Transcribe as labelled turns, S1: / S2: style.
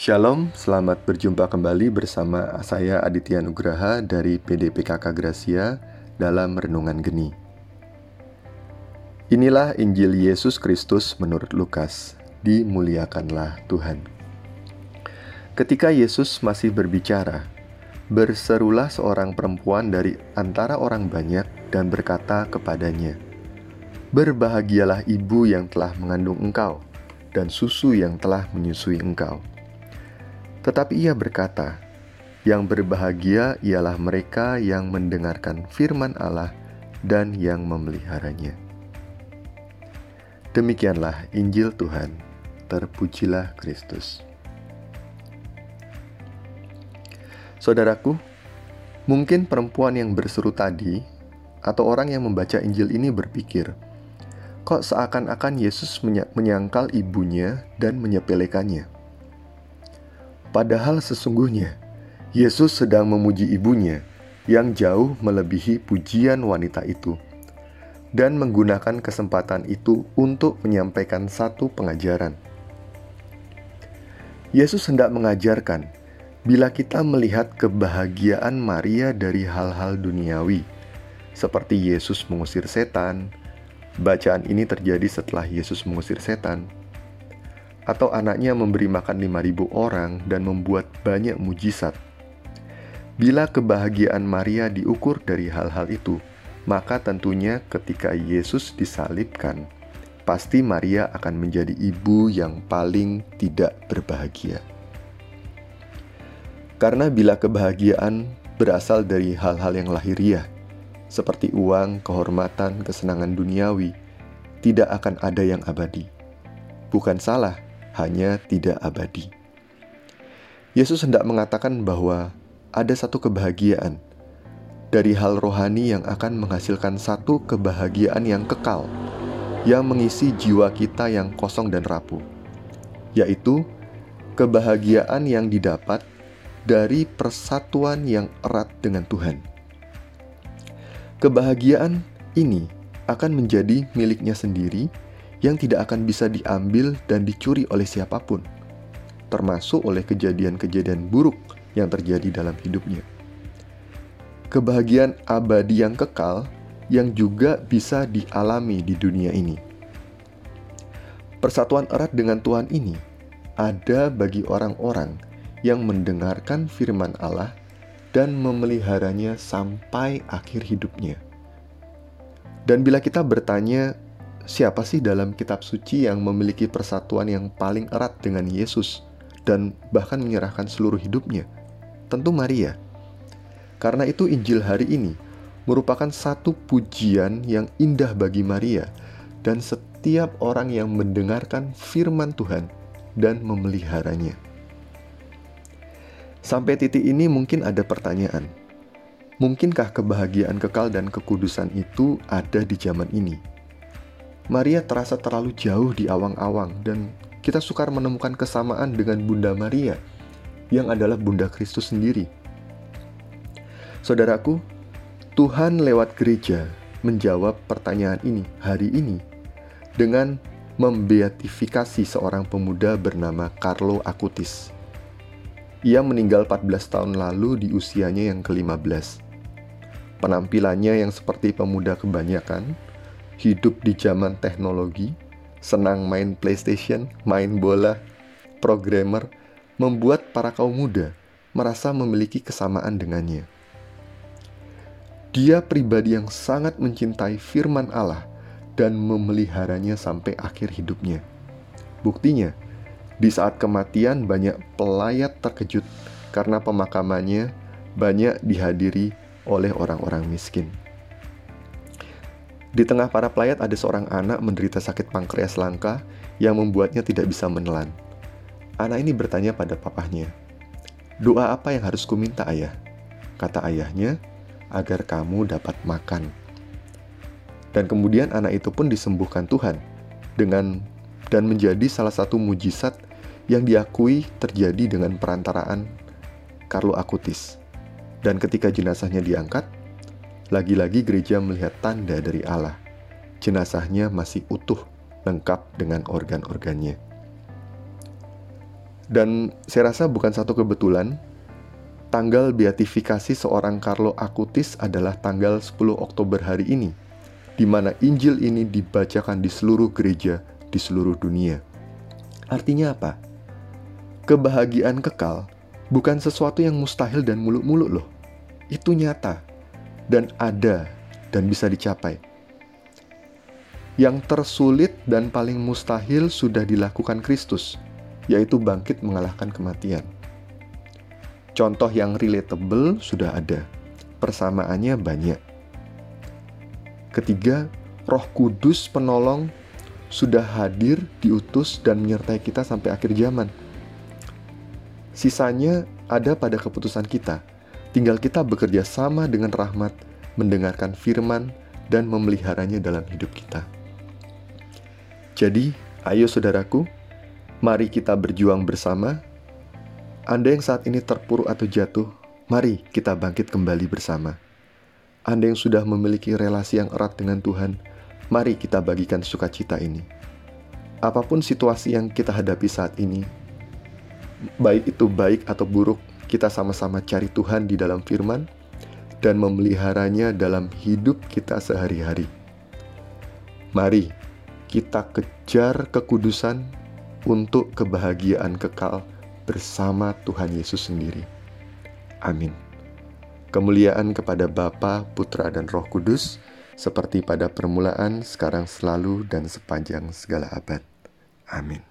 S1: Shalom, selamat berjumpa kembali bersama saya Aditya Nugraha dari PDPKK Gracia dalam Renungan Geni. Inilah Injil Yesus Kristus menurut Lukas, dimuliakanlah Tuhan. Ketika Yesus masih berbicara, berserulah seorang perempuan dari antara orang banyak dan berkata kepadanya, Berbahagialah ibu yang telah mengandung engkau, dan susu yang telah menyusui engkau tetapi ia berkata, "Yang berbahagia ialah mereka yang mendengarkan firman Allah dan yang memeliharanya." Demikianlah Injil Tuhan. Terpujilah Kristus. Saudaraku, mungkin perempuan yang berseru tadi atau orang yang membaca Injil ini berpikir, kok seakan-akan Yesus menyangkal ibunya dan menyepelekannya. Padahal sesungguhnya Yesus sedang memuji ibunya yang jauh melebihi pujian wanita itu dan menggunakan kesempatan itu untuk menyampaikan satu pengajaran. Yesus hendak mengajarkan bila kita melihat kebahagiaan Maria dari hal-hal duniawi, seperti Yesus mengusir setan. Bacaan ini terjadi setelah Yesus mengusir setan atau anaknya memberi makan 5.000 orang dan membuat banyak mujizat. Bila kebahagiaan Maria diukur dari hal-hal itu, maka tentunya ketika Yesus disalibkan, pasti Maria akan menjadi ibu yang paling tidak berbahagia. Karena bila kebahagiaan berasal dari hal-hal yang lahiriah, seperti uang, kehormatan, kesenangan duniawi, tidak akan ada yang abadi. Bukan salah hanya tidak abadi. Yesus hendak mengatakan bahwa ada satu kebahagiaan dari hal rohani yang akan menghasilkan satu kebahagiaan yang kekal, yang mengisi jiwa kita yang kosong dan rapuh, yaitu kebahagiaan yang didapat dari persatuan yang erat dengan Tuhan. Kebahagiaan ini akan menjadi miliknya sendiri yang tidak akan bisa diambil dan dicuri oleh siapa pun, termasuk oleh kejadian-kejadian buruk yang terjadi dalam hidupnya. Kebahagiaan abadi yang kekal yang juga bisa dialami di dunia ini. Persatuan erat dengan Tuhan ini ada bagi orang-orang yang mendengarkan firman Allah dan memeliharanya sampai akhir hidupnya. Dan bila kita bertanya, siapa sih dalam kitab suci yang memiliki persatuan yang paling erat dengan Yesus dan bahkan menyerahkan seluruh hidupnya? Tentu Maria. Karena itu Injil hari ini merupakan satu pujian yang indah bagi Maria dan setiap orang yang mendengarkan firman Tuhan dan memeliharanya. Sampai titik ini mungkin ada pertanyaan. Mungkinkah kebahagiaan kekal dan kekudusan itu ada di zaman ini? Maria terasa terlalu jauh di awang-awang dan kita sukar menemukan kesamaan dengan Bunda Maria yang adalah Bunda Kristus sendiri. Saudaraku, Tuhan lewat gereja menjawab pertanyaan ini hari ini dengan membeatifikasi seorang pemuda bernama Carlo Acutis. Ia meninggal 14 tahun lalu di usianya yang ke-15. Penampilannya yang seperti pemuda kebanyakan, hidup di zaman teknologi, senang main PlayStation, main bola, programmer, membuat para kaum muda merasa memiliki kesamaan dengannya. Dia pribadi yang sangat mencintai firman Allah dan memeliharanya sampai akhir hidupnya. Buktinya, di saat kematian banyak pelayat terkejut karena pemakamannya banyak dihadiri oleh orang-orang miskin. Di tengah para pelayat ada seorang anak menderita sakit pankreas langka yang membuatnya tidak bisa menelan. Anak ini bertanya pada papahnya, Doa apa yang harus kuminta ayah? Kata ayahnya, agar kamu dapat makan. Dan kemudian anak itu pun disembuhkan Tuhan dengan dan menjadi salah satu mujizat yang diakui terjadi dengan perantaraan Carlo Acutis. Dan ketika jenazahnya diangkat, lagi-lagi gereja melihat tanda dari Allah. Jenazahnya masih utuh, lengkap dengan organ-organnya. Dan saya rasa bukan satu kebetulan, tanggal beatifikasi seorang Carlo Acutis adalah tanggal 10 Oktober hari ini, di mana Injil ini dibacakan di seluruh gereja di seluruh dunia. Artinya apa? Kebahagiaan kekal bukan sesuatu yang mustahil dan muluk-muluk loh. Itu nyata dan ada dan bisa dicapai. Yang tersulit dan paling mustahil sudah dilakukan Kristus, yaitu bangkit mengalahkan kematian. Contoh yang relatable sudah ada, persamaannya banyak. Ketiga, Roh Kudus penolong sudah hadir, diutus, dan menyertai kita sampai akhir zaman. Sisanya ada pada keputusan kita. Tinggal kita bekerja sama dengan rahmat, mendengarkan firman, dan memeliharanya dalam hidup kita. Jadi, ayo saudaraku, Mari kita berjuang bersama. Anda yang saat ini terpuruk atau jatuh, mari kita bangkit kembali bersama. Anda yang sudah memiliki relasi yang erat dengan Tuhan, mari kita bagikan sukacita ini. Apa pun situasi yang kita hadapi saat ini, baik itu baik atau buruk, kita sama-sama cari Tuhan di dalam firman dan memeliharanya dalam hidup kita sehari-hari. Mari kita kejar kekudusan untuk kebahagiaan kekal bersama Tuhan Yesus sendiri. Amin. Kemuliaan kepada Bapa, Putra, dan Roh Kudus, seperti pada permulaan, sekarang selalu, dan sepanjang segala abad. Amin.